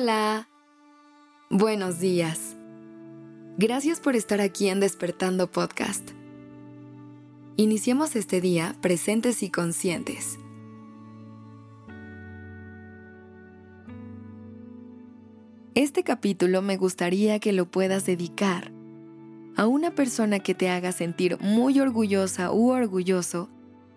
Hola. Buenos días. Gracias por estar aquí en Despertando Podcast. Iniciemos este día presentes y conscientes. Este capítulo me gustaría que lo puedas dedicar a una persona que te haga sentir muy orgullosa u orgulloso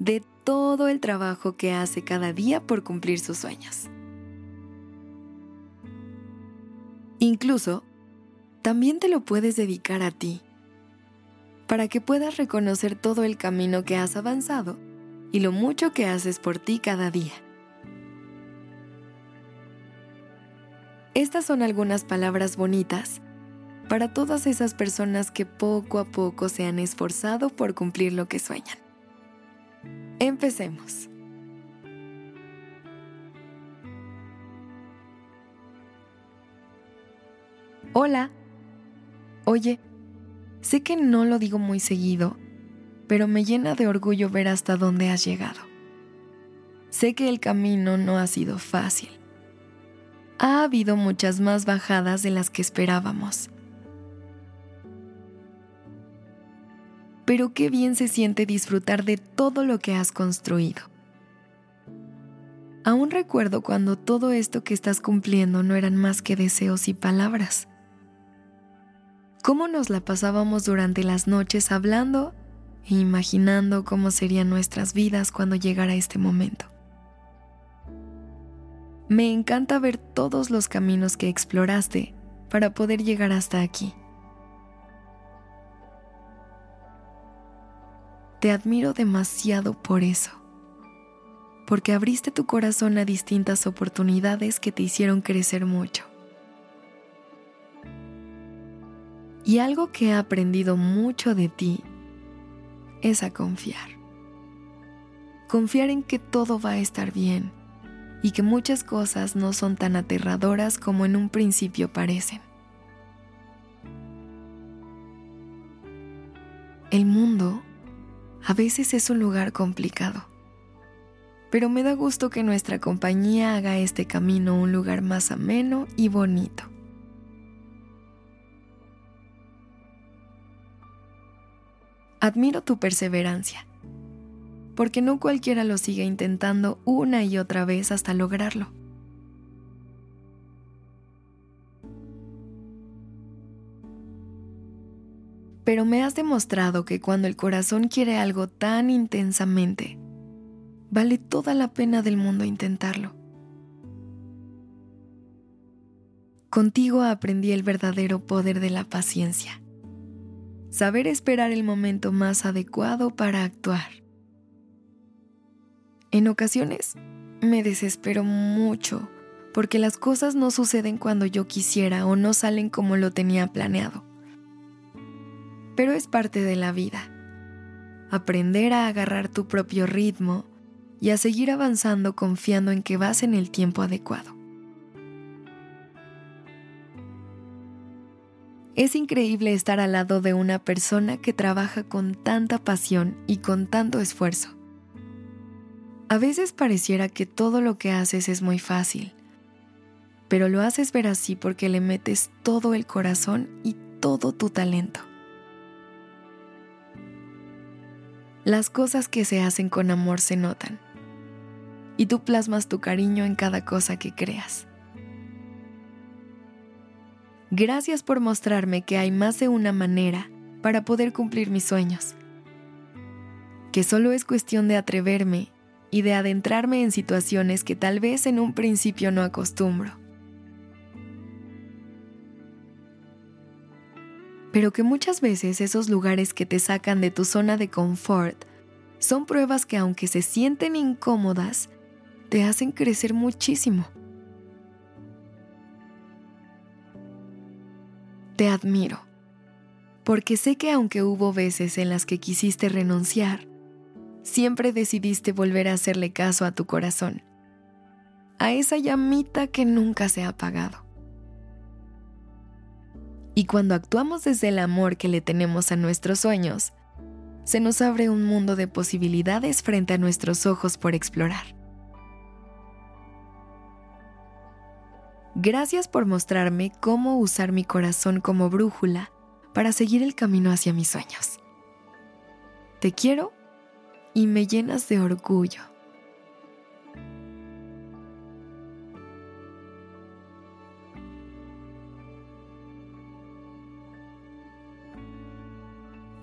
de todo el trabajo que hace cada día por cumplir sus sueños. Incluso, también te lo puedes dedicar a ti, para que puedas reconocer todo el camino que has avanzado y lo mucho que haces por ti cada día. Estas son algunas palabras bonitas para todas esas personas que poco a poco se han esforzado por cumplir lo que sueñan. Empecemos. Hola. Oye, sé que no lo digo muy seguido, pero me llena de orgullo ver hasta dónde has llegado. Sé que el camino no ha sido fácil. Ha habido muchas más bajadas de las que esperábamos. Pero qué bien se siente disfrutar de todo lo que has construido. Aún recuerdo cuando todo esto que estás cumpliendo no eran más que deseos y palabras cómo nos la pasábamos durante las noches hablando e imaginando cómo serían nuestras vidas cuando llegara este momento. Me encanta ver todos los caminos que exploraste para poder llegar hasta aquí. Te admiro demasiado por eso, porque abriste tu corazón a distintas oportunidades que te hicieron crecer mucho. Y algo que he aprendido mucho de ti es a confiar. Confiar en que todo va a estar bien y que muchas cosas no son tan aterradoras como en un principio parecen. El mundo a veces es un lugar complicado, pero me da gusto que nuestra compañía haga este camino un lugar más ameno y bonito. Admiro tu perseverancia, porque no cualquiera lo sigue intentando una y otra vez hasta lograrlo. Pero me has demostrado que cuando el corazón quiere algo tan intensamente, vale toda la pena del mundo intentarlo. Contigo aprendí el verdadero poder de la paciencia saber esperar el momento más adecuado para actuar. En ocasiones me desespero mucho porque las cosas no suceden cuando yo quisiera o no salen como lo tenía planeado. Pero es parte de la vida. Aprender a agarrar tu propio ritmo y a seguir avanzando confiando en que vas en el tiempo adecuado. Es increíble estar al lado de una persona que trabaja con tanta pasión y con tanto esfuerzo. A veces pareciera que todo lo que haces es muy fácil, pero lo haces ver así porque le metes todo el corazón y todo tu talento. Las cosas que se hacen con amor se notan, y tú plasmas tu cariño en cada cosa que creas. Gracias por mostrarme que hay más de una manera para poder cumplir mis sueños. Que solo es cuestión de atreverme y de adentrarme en situaciones que tal vez en un principio no acostumbro. Pero que muchas veces esos lugares que te sacan de tu zona de confort son pruebas que aunque se sienten incómodas, te hacen crecer muchísimo. Te admiro, porque sé que aunque hubo veces en las que quisiste renunciar, siempre decidiste volver a hacerle caso a tu corazón, a esa llamita que nunca se ha apagado. Y cuando actuamos desde el amor que le tenemos a nuestros sueños, se nos abre un mundo de posibilidades frente a nuestros ojos por explorar. Gracias por mostrarme cómo usar mi corazón como brújula para seguir el camino hacia mis sueños. Te quiero y me llenas de orgullo.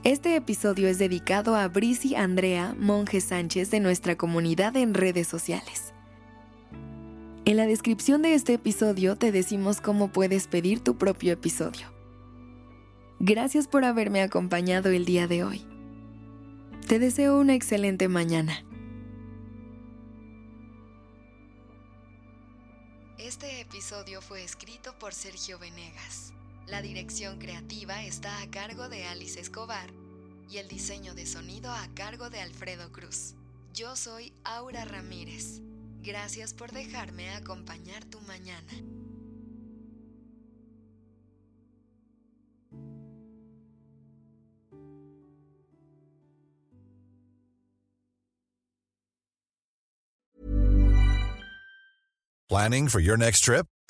Este episodio es dedicado a Brisi Andrea Monje Sánchez de nuestra comunidad en redes sociales. En la descripción de este episodio te decimos cómo puedes pedir tu propio episodio. Gracias por haberme acompañado el día de hoy. Te deseo una excelente mañana. Este episodio fue escrito por Sergio Venegas. La dirección creativa está a cargo de Alice Escobar y el diseño de sonido a cargo de Alfredo Cruz. Yo soy Aura Ramírez. Gracias por dejarme acompañar tu mañana. Planning for your next trip?